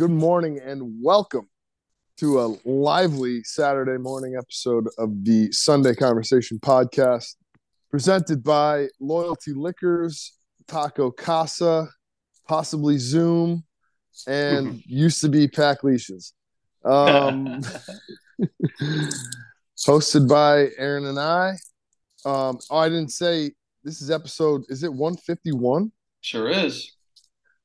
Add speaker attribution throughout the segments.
Speaker 1: good morning, and welcome to a lively Saturday morning episode of the Sunday Conversation podcast, presented by Loyalty Liquors, Taco Casa, possibly Zoom, and used to be Pack Leashes. Um, hosted by Aaron and I. Um, oh, I didn't say this is episode. Is it one fifty one?
Speaker 2: Sure is.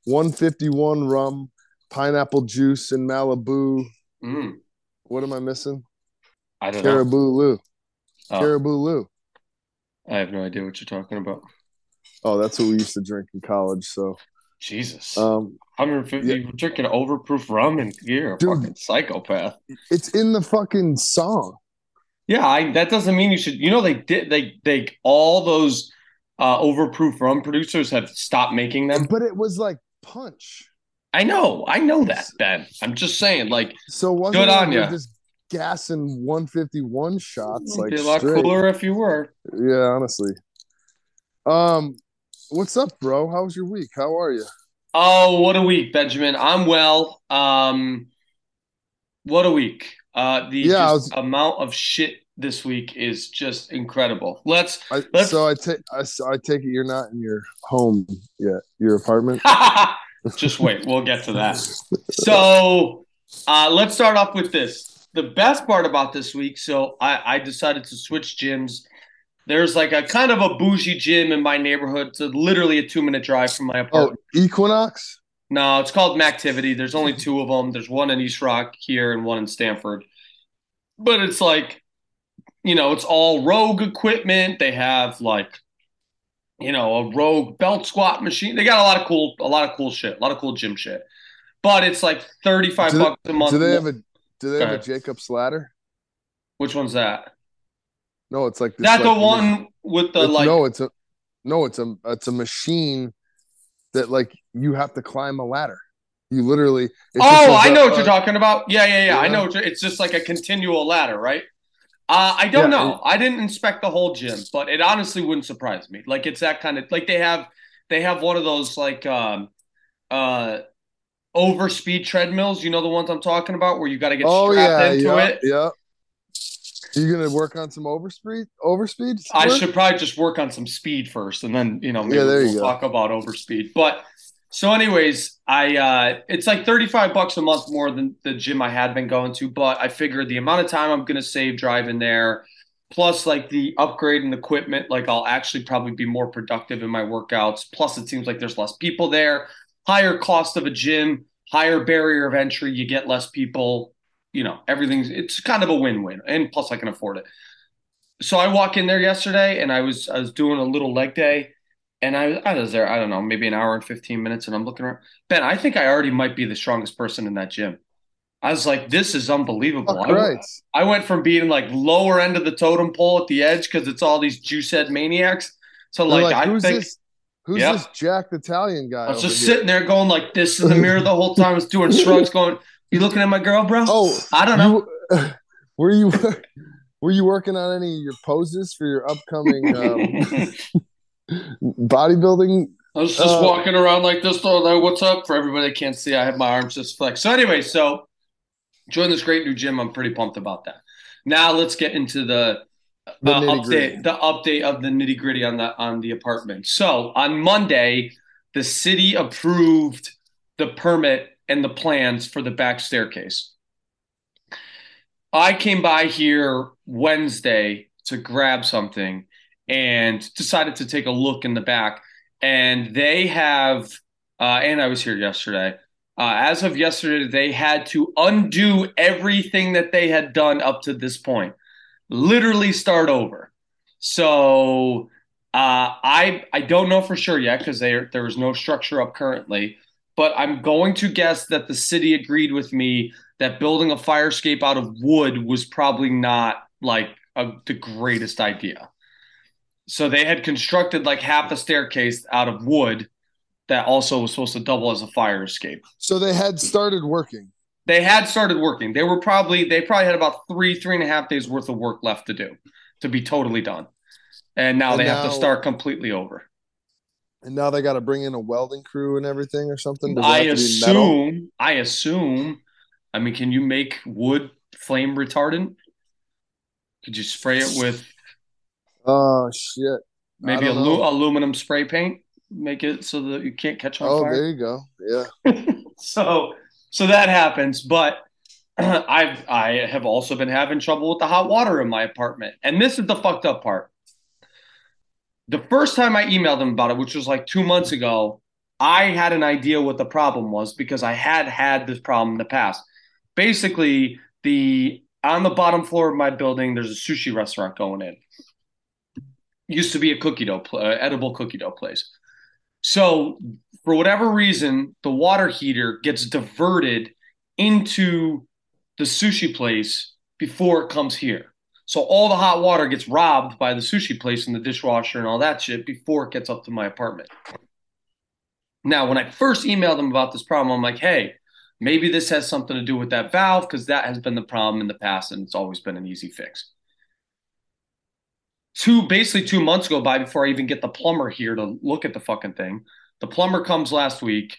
Speaker 1: 151 rum, pineapple juice, and Malibu.
Speaker 2: Mm,
Speaker 1: What am I missing?
Speaker 2: I don't know.
Speaker 1: Caribou Lou.
Speaker 2: Oh,
Speaker 1: Caribou Lou.
Speaker 2: I have no idea what you're talking about.
Speaker 1: Oh, that's what we used to drink in college. So,
Speaker 2: Jesus.
Speaker 1: um,
Speaker 2: 150
Speaker 1: yeah.
Speaker 2: drinking overproof rum and you're a
Speaker 1: Dude.
Speaker 2: fucking psychopath.
Speaker 1: it's in the fucking song.
Speaker 2: Yeah, I that doesn't mean you should you know they did they they all those uh overproof rum producers have stopped making them.
Speaker 1: But it was like punch.
Speaker 2: I know, I know that, Ben. I'm just saying, like
Speaker 1: So wasn't
Speaker 2: Good on ya.
Speaker 1: just gassing 151 shots
Speaker 2: it'd
Speaker 1: like
Speaker 2: be a lot
Speaker 1: straight.
Speaker 2: cooler if you were.
Speaker 1: Yeah, honestly. Um, what's up, bro? How was your week? How are you?
Speaker 2: Oh, what a week, Benjamin. I'm well. Um, what a week. Uh, the
Speaker 1: Yeah,
Speaker 2: just
Speaker 1: was-
Speaker 2: amount of shit this week is just incredible. Let's
Speaker 1: I,
Speaker 2: Let's-
Speaker 1: so I take I, so I take it you're not in your home yet, your apartment.
Speaker 2: just wait. We'll get to that. So, uh, let's start off with this. The best part about this week. So, I, I decided to switch gyms. There's like a kind of a bougie gym in my neighborhood. It's literally a two minute drive from my
Speaker 1: Oh,
Speaker 2: apartment.
Speaker 1: Equinox.
Speaker 2: No, it's called Mactivity. There's only two of them. There's one in East Rock here and one in Stanford. But it's like, you know, it's all Rogue equipment. They have like, you know, a Rogue belt squat machine. They got a lot of cool, a lot of cool shit, a lot of cool gym shit. But it's like 35 bucks a month.
Speaker 1: Do they have a Do they have a. Jacob's ladder?
Speaker 2: Which one's that?
Speaker 1: No, it's like this,
Speaker 2: that the
Speaker 1: like,
Speaker 2: one with the like?
Speaker 1: no, it's a no, it's a it's a machine that like you have to climb a ladder. You literally. it
Speaker 2: Oh, I know
Speaker 1: uh,
Speaker 2: what you're talking about. Yeah, yeah, yeah. I know. What you're, it's just like a continual ladder, right? Uh, I don't
Speaker 1: Yeah,
Speaker 2: know. I didn't inspect the whole gym, but it honestly wouldn't surprise me. Like it's that kind of like they have they have one of those like um uh over speed treadmills. You know the ones I'm talking about, where you got to get
Speaker 1: Oh
Speaker 2: strapped
Speaker 1: yeah,
Speaker 2: into
Speaker 1: yeah,
Speaker 2: it.
Speaker 1: yeah. Are you gonna work on some overspeed? Overspeed?
Speaker 2: I should probably just work on some speed first, and then you know maybe
Speaker 1: Yeah,
Speaker 2: we'll
Speaker 1: go.
Speaker 2: talk about overspeed. But so, anyways, I uh, it's like thirty five bucks a month more than the gym I had been going to. But I figured the amount of time I'm gonna save driving there, plus like the upgrade in equipment, like I'll actually probably be more productive in my workouts. Plus, it seems like there's less people there, higher cost of a gym, higher barrier of entry. You get less people. You know, everything's it's kind of a win win, and plus I can afford it so I walk in there yesterday and I was I was doing a little leg day and I I was there I don't know maybe an hour and 15 minutes and I'm looking around Ben I think I already might be the strongest person in that gym I was like this is unbelievable I,
Speaker 1: right.
Speaker 2: I went from being like lower end of the totem pole at the edge because it's all these juice head maniacs to
Speaker 1: They're
Speaker 2: like,
Speaker 1: like,
Speaker 2: I
Speaker 1: who's
Speaker 2: think
Speaker 1: this? Who's
Speaker 2: Yep.
Speaker 1: this jacked Italian guy?
Speaker 2: I was just
Speaker 1: here?
Speaker 2: sitting there going like this in the mirror the whole time I was doing shrugs going you looking at my girl bro
Speaker 1: Oh,
Speaker 2: I don't know
Speaker 1: you, were you were you working on any of your poses for your upcoming um, bodybuilding?
Speaker 2: I was just
Speaker 1: Uh,
Speaker 2: walking around like this, though. What's up? For everybody that can't see, I have my arms just flexed. So, anyway, so join this great new gym. I'm pretty pumped about that. Now, let's get into the,
Speaker 1: The
Speaker 2: uh, update. The update of the nitty gritty on the on the apartment. So, on Monday, the city approved the permit and the plans for the back staircase. I came by here Wednesday to grab something and decided to take a look in the back. And they have, uh, and I was here yesterday. Uh, as of yesterday, they had to undo everything that they had done up to this point, literally start over. So uh, I I don't know for sure yet because there there is no structure up currently, but I'm going to guess that the city agreed with me that building a fire escape out of wood was probably not like a, the greatest idea. So they had constructed like half a staircase out of wood that also was supposed to double as a fire escape.
Speaker 1: So they had started working.
Speaker 2: They had started working. They were probably they probably had about three three and a half days worth of work left to do to be totally done, and now
Speaker 1: And
Speaker 2: they have to start completely over.
Speaker 1: And now they got to bring in a welding crew and everything or something.
Speaker 2: I assume I assume. I mean, can you make wood flame retardant? Could you spray it with
Speaker 1: Oh shit!
Speaker 2: maybe alu- aluminum spray paint? Make it so that you can't catch on
Speaker 1: Oh,
Speaker 2: fire.
Speaker 1: there you go. Yeah.
Speaker 2: so so that happens but i've i have also been having trouble with the hot water in my apartment and this is the fucked up part the first time i emailed them about it which was like two months ago i had an idea what the problem was because i had had this problem in the past basically the on the bottom floor of my building there's a sushi restaurant going in used to be a cookie dough uh, edible cookie dough place so for whatever reason, the water heater gets diverted into the sushi place before it comes here. So all the hot water gets robbed by the sushi place and the dishwasher and all that shit before it gets up to my apartment. Now, when I first emailed them about this problem, I'm like, hey, maybe this has something to do with that valve because that has been the problem in the past and it's always been an easy fix. Two basically two months go by before I even get the plumber here to look at the fucking thing. The plumber comes last week,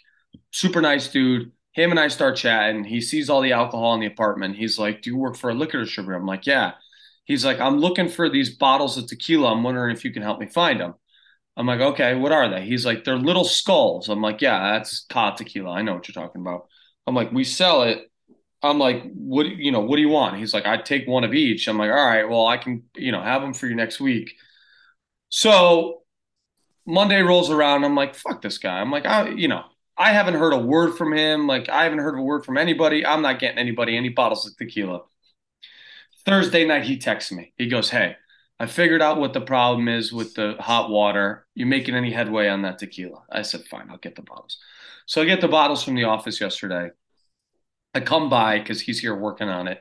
Speaker 2: super nice dude. Him and I start chatting. He sees all the alcohol in the apartment. He's like, Do you work for a liquor distributor? I'm like, Yeah. He's like, I'm looking for these bottles of tequila. I'm wondering if you can help me find them. I'm like, Okay, what are they? He's like, They're little skulls. I'm like, Yeah, that's KAH tequila. I know what you're talking about. I'm like, We sell it. I'm like, What you know, what do you want? He's like, I'd take one of each. I'm like, All right, well, I can, you know, have them for you next week. So Monday rolls around. I'm like, fuck this guy. I'm like, I, you know, I haven't heard a word from him. Like, I haven't heard a word from anybody. I'm not getting anybody any bottles of tequila. Thursday night, he texts me. He goes, Hey, I figured out what the problem is with the hot water. You making any headway on that tequila? I said, Fine, I'll get the bottles. So I get the bottles from the office yesterday. I come by because he's here working on it.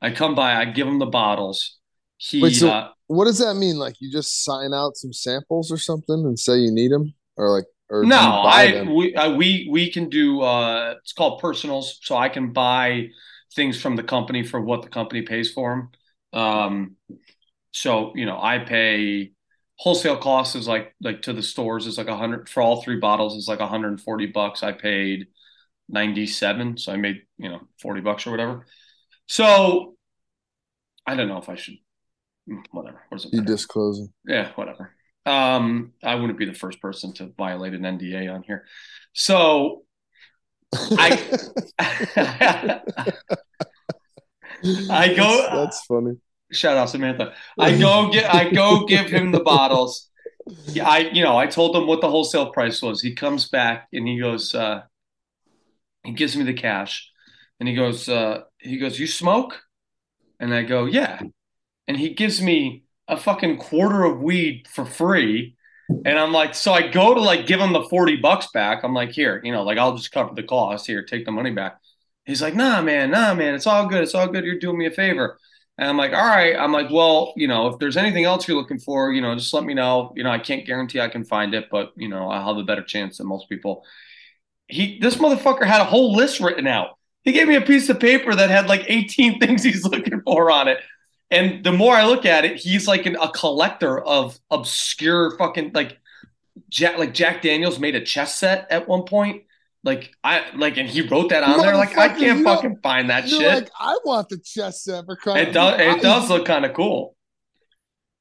Speaker 2: I come by, I give him the bottles. He,
Speaker 1: Wait, so-
Speaker 2: uh,
Speaker 1: What does that mean? Like you just sign out some samples or something and say you need them, or like, or
Speaker 2: No, I
Speaker 1: them?
Speaker 2: we uh, we we can do uh it's called personals, so I can buy things from the company for what the company pays for them. Um, so you know, I pay wholesale cost is like like to the stores is like a hundred for all three bottles is like 140 bucks. I paid 97, so I made you know 40 bucks or whatever. So I don't know if I should mm, whatever. What does it
Speaker 1: You disclosing?
Speaker 2: Yeah, whatever. Um, I wouldn't be the first person to violate an NDA on here. So I I go-
Speaker 1: That's, that's funny.
Speaker 2: shout out Samantha. I go get I go give him the bottles. I you know, I told him what the wholesale price was. He comes back and he goes, uh, he gives me the cash and he goes, uh, he goes, You smoke? And I go, Yeah. And he gives me a fucking quarter of weed for free. And I'm like, so I go to like give him the 40 bucks back. I'm like, here, you know, like I'll just cover the cost. Here, take the money back. He's like, nah, man, nah, man, it's all good. It's all good. You're doing me a favor. And I'm like, all right. I'm like, well, you know, if there's anything else you're looking for, you know, just let me know. You know, I can't guarantee I can find it, but you know, I'll have a better chance than most people. He, this motherfucker had a whole list written out. He gave me a piece of paper that had like 18 things he's looking for on it. And the more I look at it, he's like an, a collector of obscure fucking like Jack like Jack Daniels made a chess set at one point. Like I like and he wrote that on there. Like I can't fucking find that shit.
Speaker 1: like, I want the chess set for crying.
Speaker 2: it does it does look kind of cool.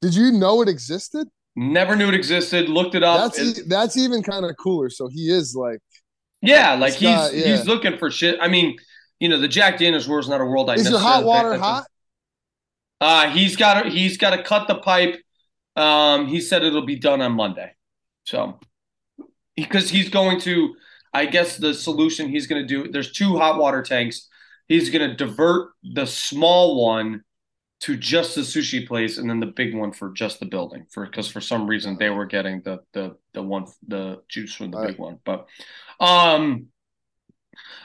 Speaker 1: Did you know it existed?
Speaker 2: Never knew it existed. Looked it up.
Speaker 1: That's e- that's even kind of cooler. So he is like,
Speaker 2: yeah, like he's
Speaker 1: guy, yeah.
Speaker 2: he's looking for shit. I mean, you know, the Jack Daniels world is not a world I
Speaker 1: is your hot water hot?
Speaker 2: Uh, he's got to he's got to cut the pipe. Um, he said it'll be done on Monday. So because he's going to, I guess the solution he's going to do. There's two hot water tanks. He's going to divert the small one to just the sushi place, and then the big one for just the building. For because for some reason they were getting the the the one the juice from the
Speaker 1: Right.
Speaker 2: big one, but um.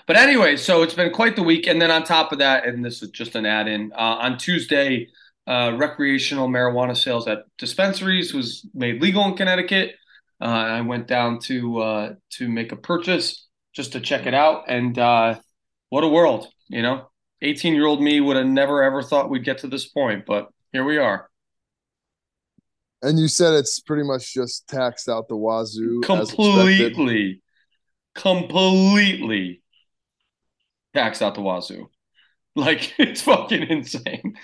Speaker 2: But anyway, so it's been quite the week, and then on top of that, and this is just an add-in. Uh, on Tuesday, uh, recreational marijuana sales at dispensaries was made legal in Connecticut. Uh, I went down to uh, to make a purchase just to check it out, and uh, what a world! You know, eighteen-year-old me would have never ever thought we'd get to this point, but here we are.
Speaker 1: And you said it's pretty much just taxed out the wazoo. as.
Speaker 2: Completely, completely. tax out the wazoo. Like it's fucking insane.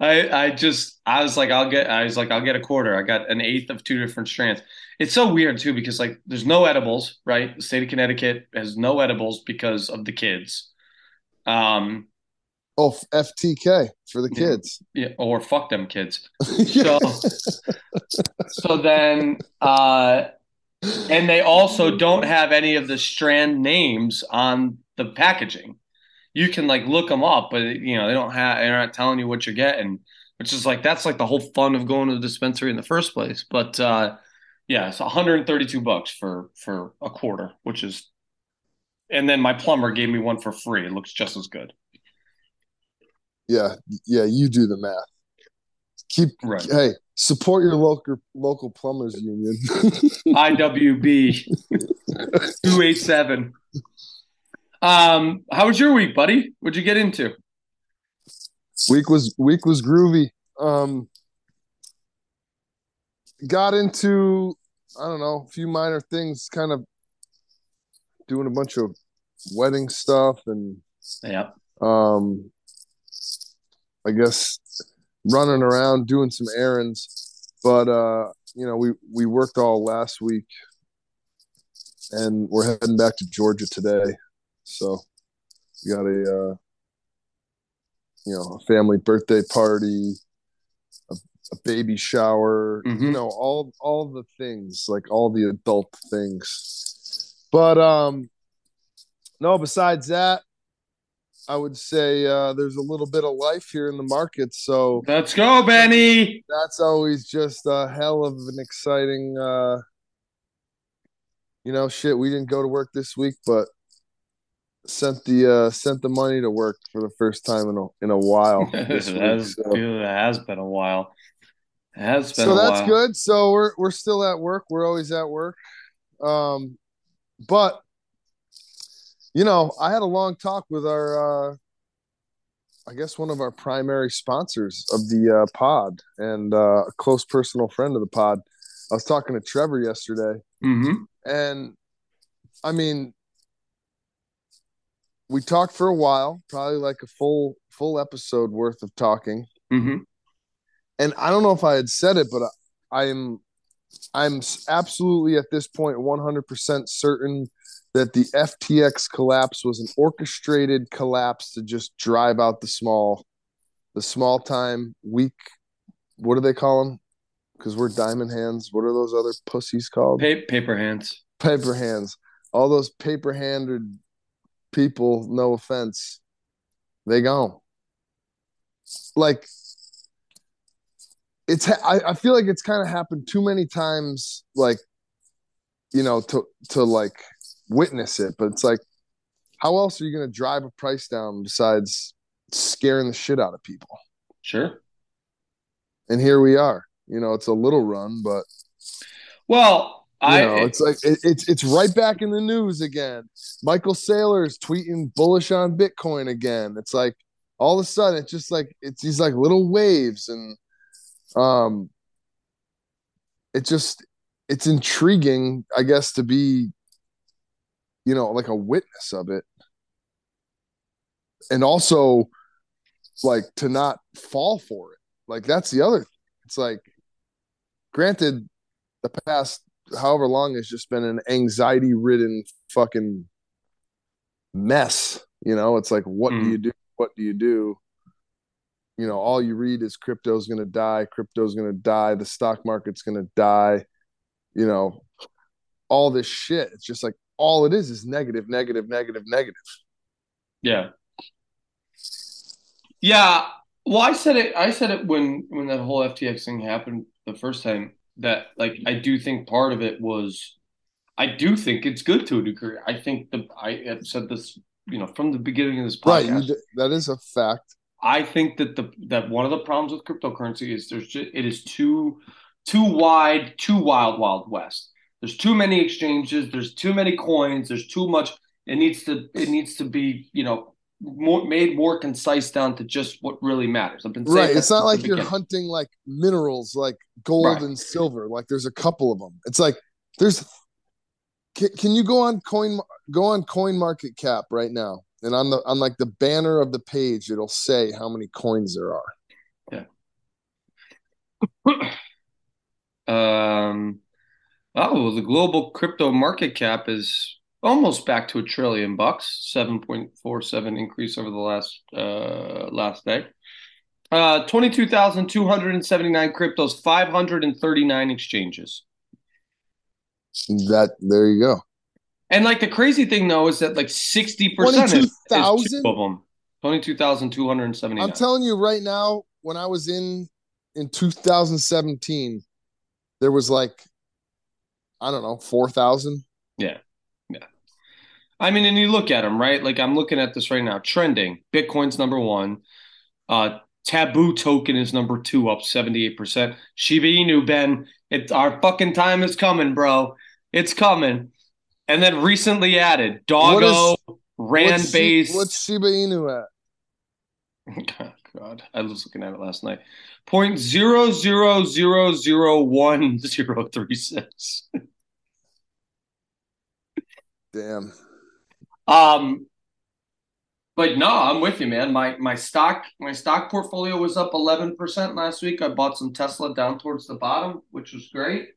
Speaker 2: I I just I was like I'll get I was like I'll get a quarter. I got an eighth of two different strands. It's so weird too because like there's no edibles, right? The state of Connecticut has no edibles because of the kids. Um
Speaker 1: Oh, FTK for the kids.
Speaker 2: Yeah, or fuck them kids. So so then uh and they also don't have any of the strand names on the packaging you can like look them up, but you know they don't have they're not telling you what you're getting, which is like that's like the whole fun of going to the dispensary in the first place. But uh, yeah, it's 132 bucks for for a quarter, which is, and then my plumber gave me one for free. It looks just as good.
Speaker 1: Yeah, yeah, you do the math. Keep right. hey, support your local local plumbers union.
Speaker 2: IWB two eight seven. Um, how was your week, buddy? What'd you get into?
Speaker 1: Week was week was groovy. Um, got into I don't know a few minor things, kind of doing a bunch of wedding stuff and
Speaker 2: yeah.
Speaker 1: Um, I guess running around doing some errands, but uh, you know we we worked all last week, and we're heading back to Georgia today. So we got a uh, you know a family birthday party, a, a baby shower, mm-hmm. you know all all the things like all the adult things. But um, no. Besides that, I would say uh, there's a little bit of life here in the market. So
Speaker 2: let's go, Benny.
Speaker 1: That's always just a hell of an exciting. Uh, you know, shit. We didn't go to work this week, but sent the uh sent the money to work for the first time in a in a while.
Speaker 2: This week, has, so. it has been a while. It has been
Speaker 1: so that's
Speaker 2: while.
Speaker 1: good. So we're we're still at work. We're always at work. Um, but you know, I had a long talk with our uh I guess one of our primary sponsors of the uh, pod and uh, a close personal friend of the pod. I was talking to Trevor yesterday,
Speaker 2: mm-hmm.
Speaker 1: and I mean, we talked for a while, probably like a full full episode worth of talking.
Speaker 2: Mm-hmm.
Speaker 1: And I don't know if I had said it, but I, I'm I'm absolutely at this point 100% certain that the FTX collapse was an orchestrated collapse to just drive out the small the small time weak what do they call them because we're diamond hands. What are those other pussies called?
Speaker 2: Pa- paper hands.
Speaker 1: Paper hands. All those paper handed people, no offense, they gone. Like it's I, I feel like it's kind of happened too many times, like you know, to to like witness it. But it's like, how else are you gonna drive a price down besides scaring the shit out of people?
Speaker 2: Sure.
Speaker 1: And here we are. You know, it's a little run, but
Speaker 2: well,
Speaker 1: you know, it's like it, it's it's right back in the news again. Michael Saylor's tweeting bullish on Bitcoin again. It's like all of a sudden it's just like it's these like little waves and um it just it's intriguing, I guess, to be you know like a witness of it. And also like to not fall for it. Like that's the other thing. It's like granted the past however long has just been an anxiety ridden fucking mess. You know, it's like, what mm. do you do? What do you do? You know, all you read is crypto's to die. Crypto's to die. The stock market's to die. You know, all this shit. It's just like all it is is negative, negative, negative, negative.
Speaker 2: Yeah. Yeah. Well, I said it. I said it when when that whole FTX thing happened the first time that like I do think part of it was I do think it's good to a degree. I think the I have said this, you know, from the beginning of this podcast.
Speaker 1: Right, that is a fact.
Speaker 2: I think that the that one of the problems with cryptocurrency is there's just it is too too wide, too wild, wild west. There's too many exchanges. There's too many coins. There's too much. It needs to it needs to be you know more made more concise down to just what really matters. I've been
Speaker 1: right. It's not like you're hunting like minerals like gold right. and silver. Like there's a couple of them. It's like there's. Can, can you go on coin go on Coin Market Cap right now and on the on like the banner of the page, it'll say how many coins there are. Yeah.
Speaker 2: um, oh, well, the global crypto market cap is almost back to a trillion bucks, seven point four seven increase over the last uh last day. Uh, twenty two thousand two hundred and seventy nine cryptos, five hundred and thirty nine exchanges.
Speaker 1: That there you go.
Speaker 2: And like the crazy thing though is that like sixty percent
Speaker 1: Twenty-two
Speaker 2: is, is two of them. Twenty two thousand two hundred and seventy nine.
Speaker 1: I'm telling you right now, when I was in in 2017, there was like I don't know four thousand.
Speaker 2: Yeah. Yeah. I mean, and you look at them, right? Like I'm looking at this right now. Trending. Bitcoin's number one. Uh Taboo token is number two, up 78%. Shiba Inu, Ben, it's our fucking time is coming, bro. It's coming. And then recently added Doggo, Rand based.
Speaker 1: what's Shiba Inu at?
Speaker 2: God, I was looking at it last night. Point zero zero zero zero one zero three six.
Speaker 1: Damn.
Speaker 2: Um, but no, I'm with you, man. My my stock my stock portfolio was up 11% last week. I bought some Tesla down towards the bottom, which was great.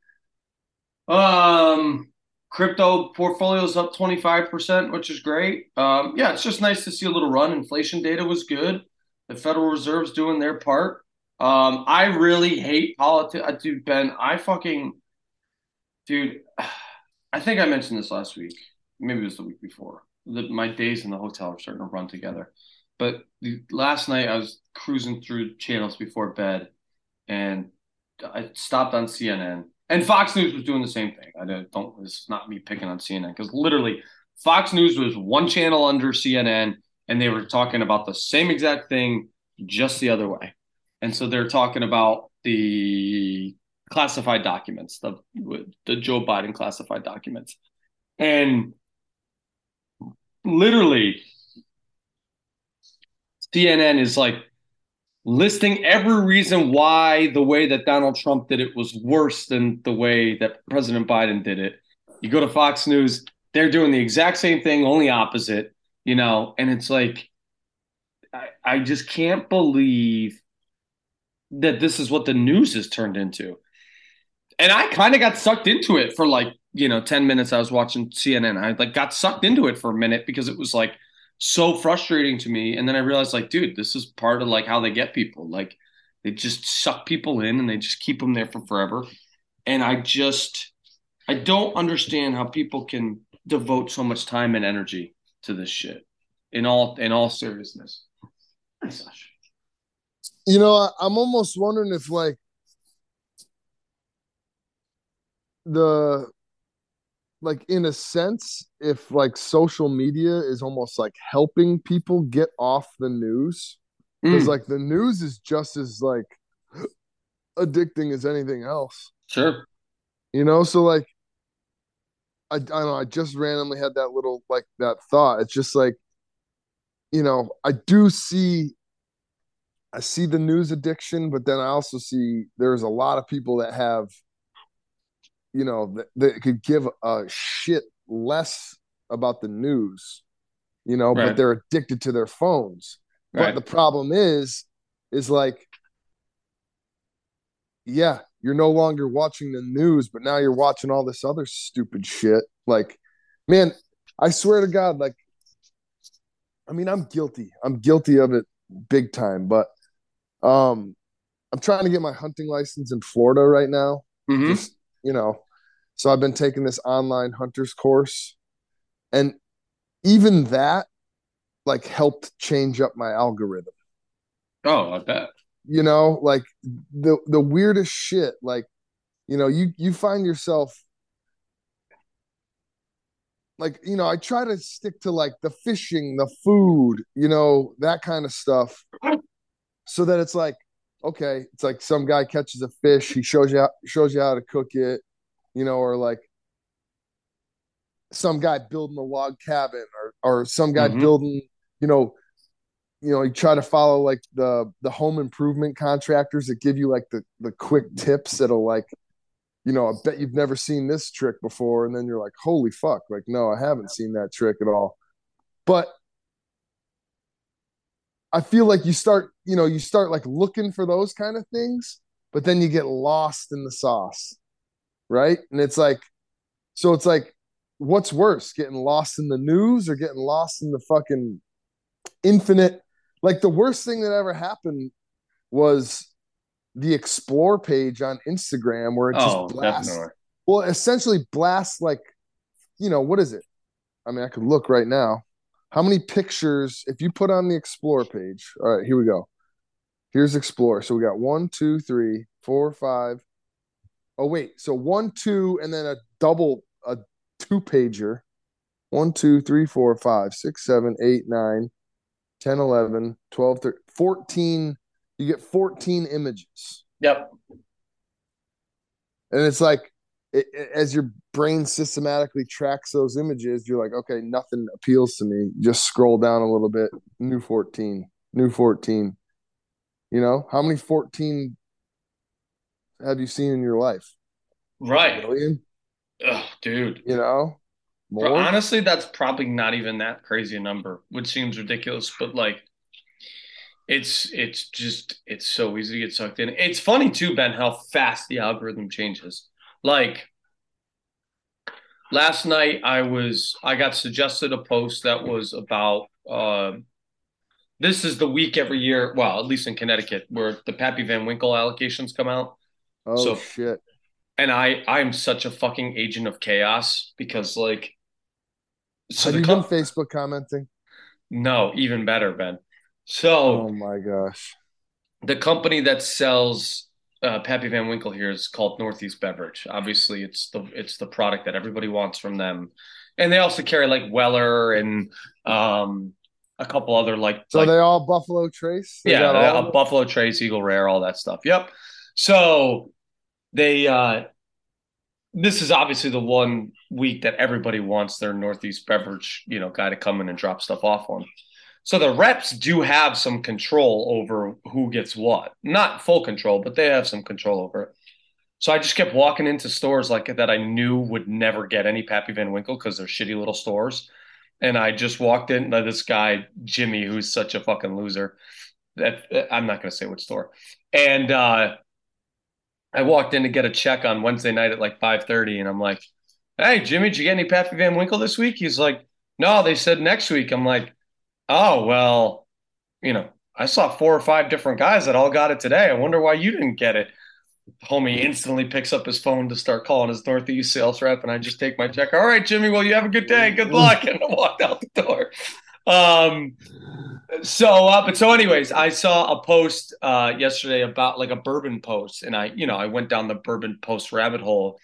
Speaker 2: Um, crypto portfolio is up 25%, which is great. Um, yeah, it's just nice to see a little run. Inflation data was good. The Federal Reserve's doing their part. Um, I really hate politics. Dude, Ben, I fucking dude, I think I mentioned this last week. Maybe it was the week before. The, my days in the hotel are starting to run together. But the, last night I was cruising through channels before bed, and I stopped on CNN. And Fox News was doing the same thing. I don't. don't it's not me picking on CNN because literally Fox News was one channel under CNN, and they were talking about the same exact thing, just the other way. And so they're talking about the classified documents, the the Joe Biden classified documents, and literally CNN is like listing every reason why the way that Donald Trump did it was worse than the way that President Biden did it. You go to Fox News, they're doing the exact same thing, only opposite, you know, and it's like I, I just can't believe that this is what the news has turned into. And I kind of got sucked into it for like, you know, 10 minutes I was watching CNN. I like got sucked into it for a minute because it was like so frustrating to me. And then I realized like, dude, this is part of like how they get people. Like they just suck people in and they just keep them there for forever. And I just I don't understand how people can devote so much time and energy to this shit in all in all seriousness.
Speaker 1: You know, I, I'm almost wondering if like the like in a sense if like social media is almost like helping people get off the news because
Speaker 2: Mm,
Speaker 1: like the news is just as like addicting as anything else.
Speaker 2: Sure.
Speaker 1: you know so like I, I don't know i just randomly had that little like that thought. It's just like you know i do see i see the news addiction but then i also see there's a lot of people that have you know that, that could give a shit less about the news you know but they're addicted to their phones. But the problem is is like yeah you're no longer watching the news but now you're watching all this other stupid shit. Like man i swear to god like i mean i'm guilty. I'm guilty of it big time but um i'm trying to get my hunting license in florida right now.
Speaker 2: Mhm.
Speaker 1: just you know so i've been taking this online hunters course and even that like helped change up my algorithm
Speaker 2: Oh, I bet.
Speaker 1: you know like the the weirdest shit like you know you you find yourself like you know i try to stick to like the fishing the food you know that kind of stuff so that it's like okay it's like some guy catches a fish he shows you how, shows you how to cook it you know or like some guy building a log cabin or or some guy
Speaker 2: Mhm.
Speaker 1: building you know you know you try to follow like the the home improvement contractors that give you like the the quick tips that'll like you know i bet you've never seen this trick before. And then you're like holy fuck like no i haven't seen that trick at all. But I feel like you start, you know, you start like looking for those kind of things, but then you get lost in the sauce, right? And it's like, so it's like, what's worse, getting lost in the news or getting lost in the fucking infinite? Like the worst thing that ever happened was the explore page on Instagram where it just
Speaker 2: Oh,
Speaker 1: blasts.
Speaker 2: definitely.
Speaker 1: Well, essentially blasts like, you know, what is it? I mean, I could look right now. How many pictures, if you put on the explore page? All right, here we go. Here's explore. So we got one, two, three, four, five. Oh, wait. So one, two, and then a double, a two pager. One, two, three, four, five, six, seven, eight, nine, 10, 11, 12, 13, 14. You get 14 images.
Speaker 2: Yep.
Speaker 1: And it's like, it, it- as your brain systematically tracks those images, you're like, okay, nothing appeals to me. Just scroll down a little bit. New 14, new 14. You know, how many 14 have you seen in your life? A
Speaker 2: Right.
Speaker 1: million?
Speaker 2: Ugh, dude.
Speaker 1: You know,
Speaker 2: Bro, honestly, that's probably not even that crazy a number, which seems ridiculous, but like it's it's just it's so easy to get sucked in. It's funny too, Ben, how fast the algorithm changes. Like last night I was I got suggested a post that was about uh, this is the week every year, well, at least in Connecticut, where the Pappy Van Winkle allocations come out.
Speaker 1: Oh
Speaker 2: so-
Speaker 1: shit!
Speaker 2: And I I'm such a fucking agent of chaos because like so
Speaker 1: Have you
Speaker 2: com-
Speaker 1: been Facebook commenting?
Speaker 2: No, even better, Ben. So
Speaker 1: Oh my gosh!
Speaker 2: the company that sells uh, Pappy Van Winkle here is called Northeast Beverage. Obviously, it's the it's the product that everybody wants from them, and they also carry like Weller and um, a couple other like
Speaker 1: So
Speaker 2: like
Speaker 1: they all Buffalo Trace? They
Speaker 2: yeah,
Speaker 1: all.
Speaker 2: Buffalo Trace, Eagle Rare, all that stuff. Yep. So they uh this is obviously the one week that everybody wants their Northeast beverage, you know, guy to come in and drop stuff off on. So the reps do have some control over who gets what. Not full control, but they have some control over it. So I just kept walking into stores like that I knew would never get any Pappy Van Winkle because they're shitty little stores. And I just walked in to this guy, Jimmy, who's such a fucking loser. That I'm not going to say which store. And uh, I walked in to get a check on Wednesday night at like 5:30, and I'm like, "Hey, Jimmy, did you get any Pappy Van Winkle this week?" He's like, "No, they said next week." I'm like, "Oh well, you know, I saw four or five different guys that all got it today. I wonder why you didn't get it." Homie instantly picks up his phone to start calling his Northeast sales rep, and I just take my check. All right, Jimmy. Well, you have a good day. Good luck, and I walked out the door. Um, so, uh, but so, anyways, I saw a post uh, yesterday about like a bourbon post, and I, you know, I went down the bourbon post rabbit hole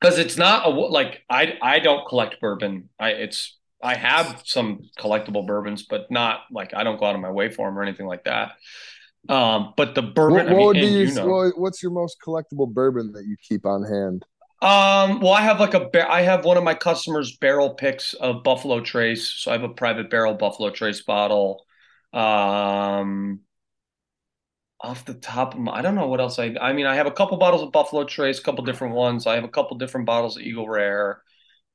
Speaker 2: because it's not a like I I don't collect bourbon. I it's I have some collectible bourbons, but not like I don't go out of my way for them or anything like that. Um, but the bourbon,
Speaker 1: What,
Speaker 2: I mean,
Speaker 1: would be
Speaker 2: you know,
Speaker 1: what's your most collectible bourbon that you keep on hand?
Speaker 2: Um, well, I have like a I have one of my customers' barrel picks of Buffalo Trace, so I have a private barrel Buffalo Trace bottle. Um, off the top of my, I don't know what else I. I mean, I have a couple bottles of Buffalo Trace, a couple different ones. I have a couple different bottles of Eagle Rare.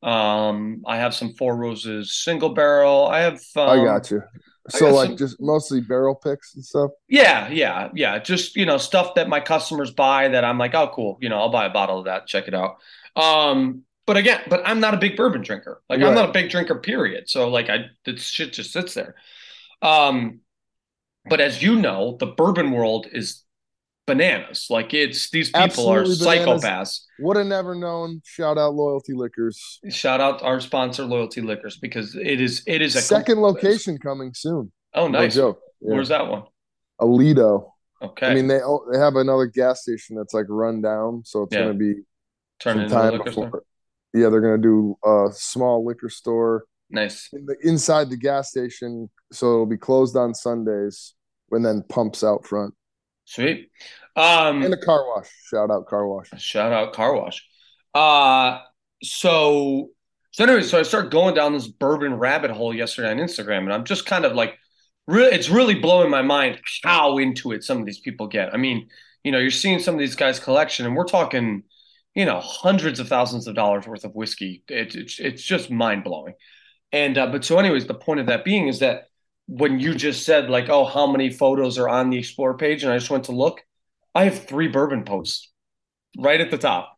Speaker 2: Um, I have some Four Roses single barrel. I have. Um,
Speaker 1: I got you. So like
Speaker 2: some-
Speaker 1: just mostly barrel picks and stuff.
Speaker 2: Yeah, yeah, yeah. Just, you know, stuff that my customers buy that I'm like, oh, cool. You know, I'll buy a bottle of that, check it out. Um, but again, but I'm not a big bourbon drinker. Like, I'm not a big drinker, period. So, like, I, this shit just sits there. Um, but as you know, the bourbon world is bananas. Like, it's these people are
Speaker 1: bananas.
Speaker 2: psychopaths.
Speaker 1: Would have never known. Shout out Loyalty Liquors.
Speaker 2: Shout out our sponsor, Loyalty Liquors, because it is, it is a
Speaker 1: Second location coming soon.
Speaker 2: Oh,
Speaker 1: No
Speaker 2: nice.
Speaker 1: joke. Yeah.
Speaker 2: Where's that one?
Speaker 1: Alito.
Speaker 2: Okay.
Speaker 1: I mean, they they have another gas station that's like run down, so it's
Speaker 2: Yeah.
Speaker 1: gonna be
Speaker 2: Turn
Speaker 1: some
Speaker 2: into
Speaker 1: time
Speaker 2: liquor
Speaker 1: before.
Speaker 2: store.
Speaker 1: Yeah, they're gonna do a small liquor store
Speaker 2: Nice.
Speaker 1: in the, inside the gas station, so it'll be closed on Sundays, and then pumps out front
Speaker 2: Sweet. Um,
Speaker 1: and a car wash. Shout out car wash.
Speaker 2: Shout out car wash. Uh so so anyway, so I start going down this bourbon rabbit hole yesterday on Instagram, and I'm just kind of like really it's really blowing my mind how into it some of these people get. I mean, you know, you're seeing some of these guys' collection, and we're talking, you know, hundreds of thousands of dollars worth of whiskey. It, it's it's just mind blowing. And uh, but so anyways, the point of that being is that when you just said like, oh, how many photos are on the explore page, and I just went to look, I have three bourbon posts right at the top.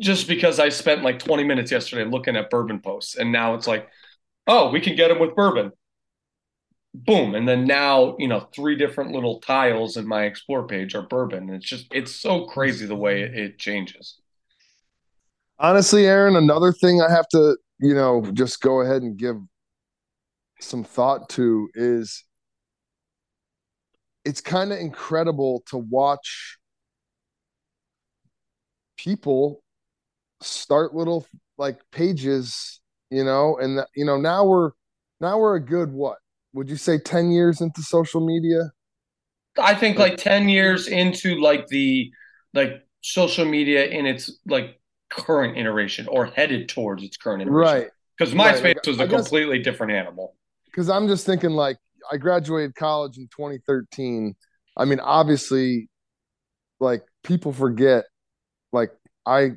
Speaker 2: Just because I spent like 20 minutes yesterday looking at bourbon posts, and now it's like, oh, we can get them with bourbon. Boom. And then now, you know, three different little tiles in my explore page are bourbon. It's just, it's so crazy the way it, changes.
Speaker 1: Honestly, Aaron, another thing I have to, you know, just go ahead and give some thought to is it's kind of incredible to watch people start little like pages, you know, and you know now we're now we're a good what would you say 10 years into social media?
Speaker 2: I think like 10 years into like the like social media in its like current iteration or headed towards its current iteration.
Speaker 1: Right.
Speaker 2: Because MySpace right. was a guess, completely different animal.
Speaker 1: Because I'm just thinking like I graduated college in 2013. I mean, obviously, like people forget, like I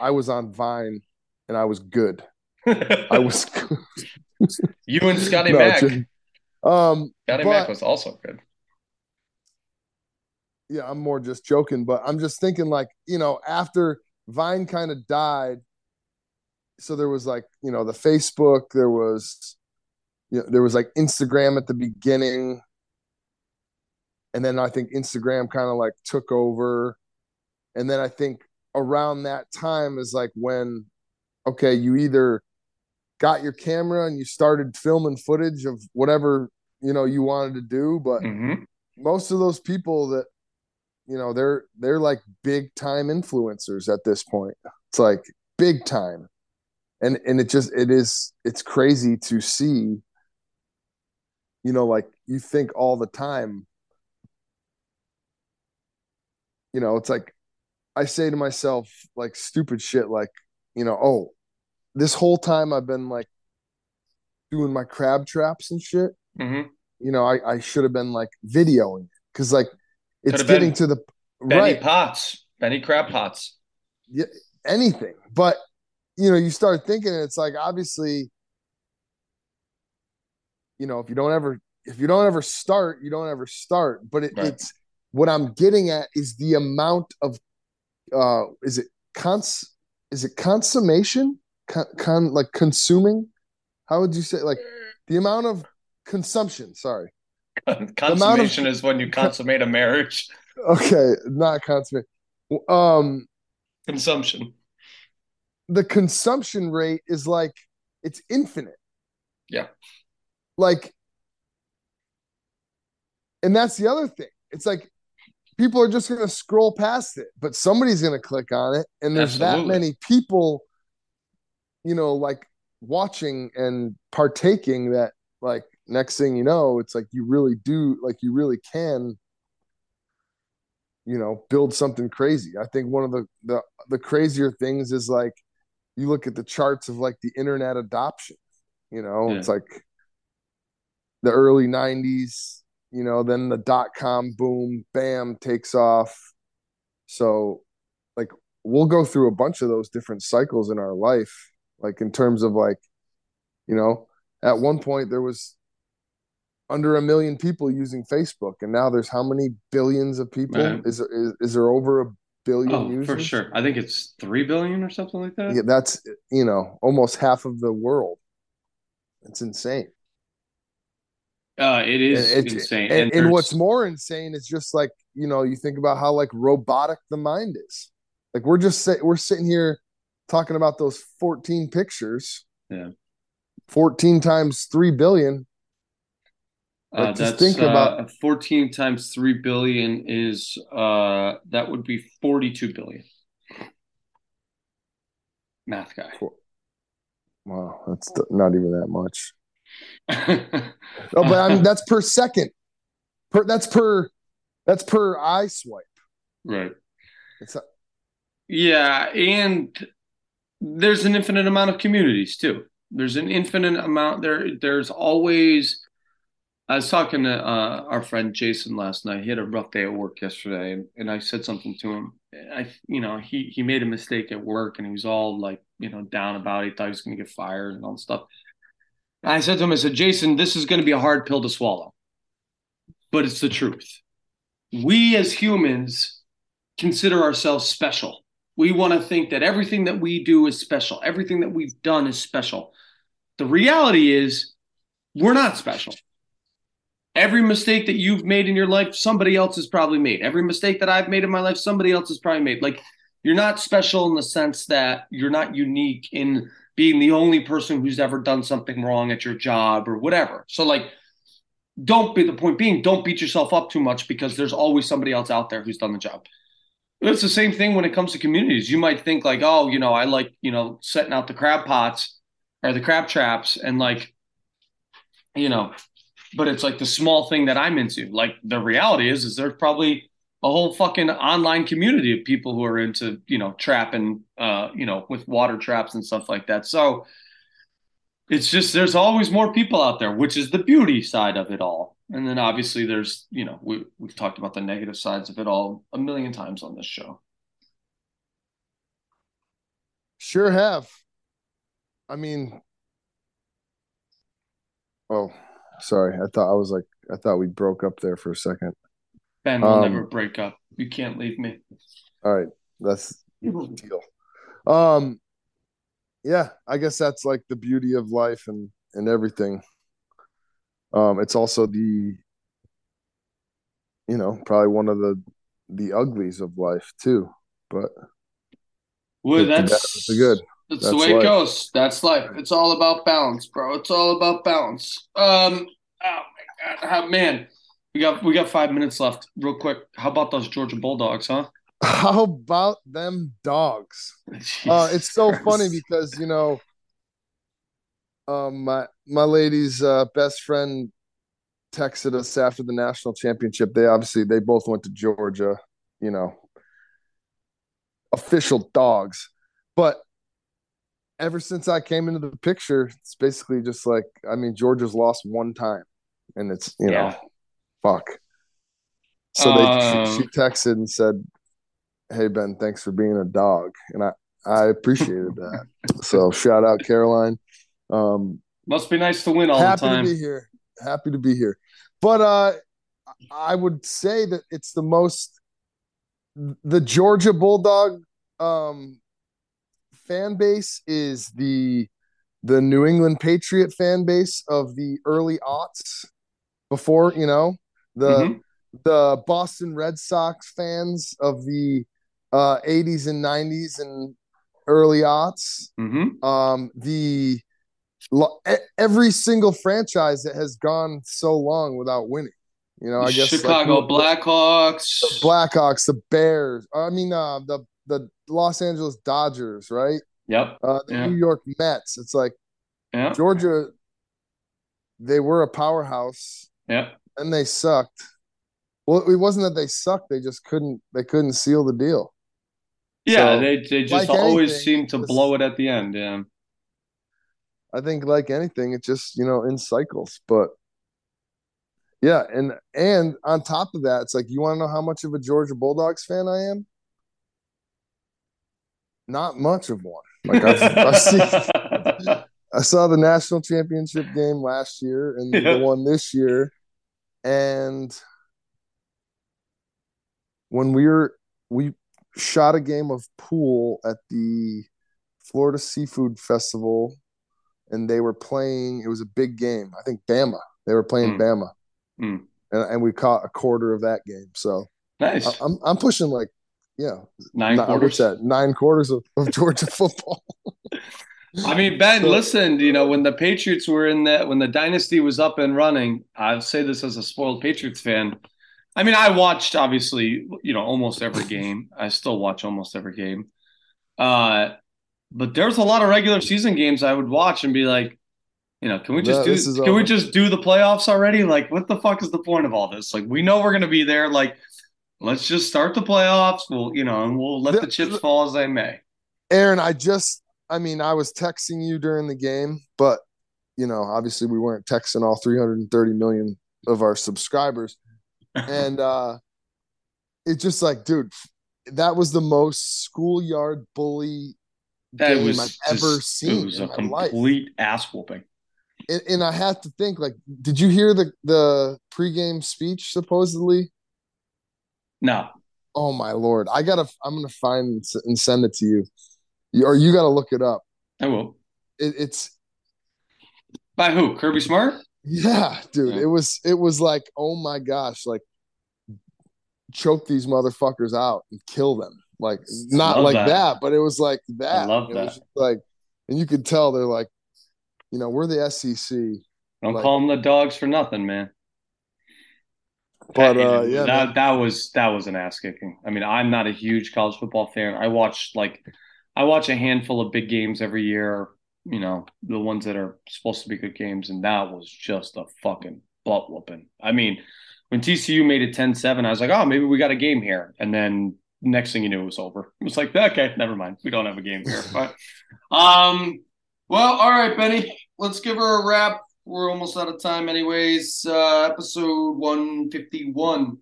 Speaker 1: I was on Vine and I was good. I was
Speaker 2: you and Scotty no, Mac.
Speaker 1: Um,
Speaker 2: Scotty Mac was also good.
Speaker 1: Yeah, I'm more just joking, but I'm just thinking like you know after Vine kind of died, so there was like you know the Facebook, there was you know, there was like Instagram at the beginning, and then I think Instagram kind of like took over, and then I think around that time is like when okay you either got your camera and you started filming footage of whatever you know you wanted to do. But
Speaker 2: mm-hmm.
Speaker 1: most of those people that you know they're they're like big time influencers at this point. It's like big time. And and it just it is it's crazy to see you know like you think all the time you know it's like i say to myself like stupid shit like you know oh this whole time I've been like doing my crab traps and shit.
Speaker 2: Mm-hmm.
Speaker 1: You know, I, I should have been like videoing because like it's getting to the
Speaker 2: Benny
Speaker 1: right
Speaker 2: pots, Benny crab pots,
Speaker 1: yeah, anything. But you know, you start thinking, it's like obviously, you know, if you don't ever if you don't ever start, you don't ever start. But it, right. it's what I'm getting at is the amount of uh is it cons is it consummation? Con, con like consuming? How would you say like the amount of consumption sorry.
Speaker 2: Consummation of, is when you consummate a marriage.
Speaker 1: Okay not consummate. Um
Speaker 2: consumption.
Speaker 1: the consumption rate is like it's infinite.
Speaker 2: Yeah
Speaker 1: like and that's the other thing it's like people are just going to scroll past it but somebody's going to click on it and there's Absolutely. that many people you know, like watching and partaking that like next thing you know, it's like you really do like you really can you know build something crazy. I think one of the the the crazier things is like you look at the charts of like the internet adoption, you know, yeah. it's like the early 90s, you know, then the dot com boom, bam, takes off. So like we'll go through a bunch of those different cycles in our life like in terms of like you know at one point there was under a million people using facebook and now there's how many billions of people? Is, there, is is there over a billion oh, users?
Speaker 2: for sure. I think it's 3 billion or something like that.
Speaker 1: Yeah that's you know almost half of the world. It's insane
Speaker 2: uh it is
Speaker 1: and
Speaker 2: insane
Speaker 1: and, and, and what's more insane is just like you know you think about how like robotic the mind is like we're just sit, we're sitting here talking about those 14 pictures.
Speaker 2: Yeah.
Speaker 1: 14 times 3 billion.
Speaker 2: Like, uh, that's think about uh, 14 times 3 billion is uh that would be 42 billion. Math guy.
Speaker 1: Wow, that's not even that much. Oh, but I mean that's per second. Per that's per that's per eye swipe.
Speaker 2: Right.
Speaker 1: It's a,
Speaker 2: yeah, and there's an infinite amount of communities too. There's an infinite amount there. There's always. I was talking to uh, our friend Jason last night. He had a rough day at work yesterday, and, and I said something to him. I, you know, he he made a mistake at work, and he was all like, you know, down about it. He thought he was going to get fired and all this stuff. I said to him, I said, Jason, this is going to be a hard pill to swallow, but it's the truth. We as humans consider ourselves special. We want to think that everything that we do is special, everything that we've done is special. The reality is, we're not special. Every mistake that you've made in your life, somebody else has probably made. Every mistake that I've made in my life, somebody else has probably made. Like, you're not special in the sense that you're not unique in being the only person who's ever done something wrong at your job or whatever. So like don't be the point being don't beat yourself up too much because there's always somebody else out there who's done the job. It's the same thing when it comes to communities. You might think like, oh, you know, I like, you know, setting out the crab pots or the crab traps and like, you know, but it's like the small thing that I'm into. Like the reality is, is there's probably a whole fucking online community of people who are into you know trapping uh you know with water traps and stuff like that. So it's just there's always more people out there which is the beauty side of it all. And then obviously there's you know we, we've talked about the negative sides of it all a million times on this show.
Speaker 1: Sure have. I mean oh sorry. I thought i was like i thought we broke up there for a second
Speaker 2: Ben will um, never break up. You can't leave me.
Speaker 1: All right, that's deal. Um, yeah, I guess that's like the beauty of life and and everything. Um, it's also the, you know, probably one of the the uglies of life too. But
Speaker 2: well, that's good. That's, that's the way life. it goes. That's life. It's all about balance, bro. It's all about balance. Um, oh my god, how, man. We got we got five minutes left. Real quick, how about those Georgia Bulldogs, huh?
Speaker 1: How about them dogs? Uh, it's so funny because you know, um, my my lady's uh, best friend texted us after the national championship. They obviously they both went to Georgia. You know, official dogs, but ever since I came into the picture, it's basically just like I mean Georgia's lost one time, and it's you yeah. know fuck. So they um, she, she texted and said, "Hey Ben, thanks for being a dog," and I I appreciated that. so shout out Caroline. Um,
Speaker 2: Must be nice to win all
Speaker 1: happy
Speaker 2: the time.
Speaker 1: Happy to be here. Happy to be here. But uh, I would say that it's the most the Georgia Bulldog um, fan base is the the New England Patriot fan base of the early aughts before you know the mm-hmm. the Boston Red Sox fans of the uh, 80s and 90s and early aughts. Mm-hmm. Um, the every single franchise that has gone so long without winning. You know, I guess
Speaker 2: Chicago like, Blackhawks,
Speaker 1: the Blackhawks, the Bears. I mean, uh, the the Los Angeles Dodgers, right?
Speaker 2: Yep.
Speaker 1: Uh, the yeah. New York Mets. It's like yeah. Georgia. They were a powerhouse.
Speaker 2: Yep
Speaker 1: and they sucked. Well, it wasn't that they sucked; they just couldn't. They couldn't seal the deal.
Speaker 2: Yeah, so, they they just like always anything, seem to blow it at the end. Yeah.
Speaker 1: I think like anything, it just you know in cycles. But yeah, and and on top of that, it's like you want to know how much of a Georgia Bulldogs fan I am. Not much of one. Like I've, I've seen, I saw the national championship game last year and yeah. the one this year and when we were we shot a game of pool at the Florida Seafood Festival and they were playing it was a big game. I think Bama. They were playing mm. Bama. Mm. And, and we caught a quarter of that game. So
Speaker 2: nice.
Speaker 1: I, am I'm pushing like yeah.
Speaker 2: Nine quarters.
Speaker 1: That? Nine quarters of, of Georgia football.
Speaker 2: I mean, Ben, listen, you know, when the Patriots were in that, when the dynasty was up and running, I'll say this as a spoiled Patriots fan. I mean, I watched obviously, you know, almost every game. I still watch almost every game. Uh, but there's a lot of regular season games I would watch and be like, you know, can we just do can over. we just do the playoffs already? Like, what the fuck is the point of all this? Like, we know we're gonna be there. Like, let's just start the playoffs. We'll, you know, and we'll let the chips fall as they may.
Speaker 1: Aaron, I just I mean, I was texting you during the game, but you know, obviously we weren't texting all 330 million of our subscribers. and uh it's just like, dude, that was the most schoolyard bully
Speaker 2: that game I've ever seen. It was a complete life. ass whooping.
Speaker 1: and, and I have to think like, did you hear the the pregame speech supposedly?
Speaker 2: No.
Speaker 1: Oh my lord! I gotta. I'm gonna find and send it to you, you or you gotta look it up.
Speaker 2: I will.
Speaker 1: It, it's
Speaker 2: by who? Kirby Smart.
Speaker 1: Yeah, dude. Yeah. It was. It was like, oh my gosh, like choke these motherfuckers out and kill them. Like not like that. that. but it was like that.
Speaker 2: I love
Speaker 1: it
Speaker 2: that.
Speaker 1: like, and you could tell they're like, you know, we're the SEC.
Speaker 2: Don't like, call them the dogs for nothing, man.
Speaker 1: But uh, yeah,
Speaker 2: that man. that was that was an ass kicking. I mean, I'm not a huge college football fan. I watched like I watch a handful of big games every year. You know, the ones that are supposed to be good games, and that was just a fucking butt whooping. I mean, when TCU made it 10-7, I was like, oh, maybe we got a game here, and then next thing you knew, it was over. It was like, okay, never mind, we don't have a game here. But, um, well, all right, Benny, let's give her a wrap we're almost out of time, anyways. Uh, episode 151,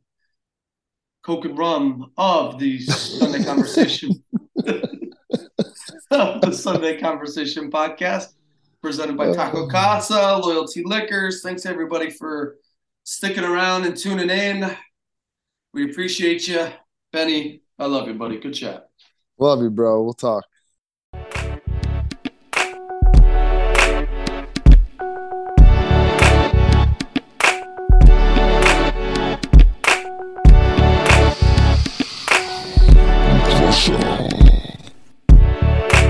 Speaker 2: Coke and Rum of the Sunday Conversation. of the Sunday Conversation podcast, presented by Taco Casa, Loyalty Liquors. Thanks, everybody, for sticking around and tuning in. We appreciate you. Benny, I love you, buddy. Good chat.
Speaker 1: Love you, bro. We'll talk.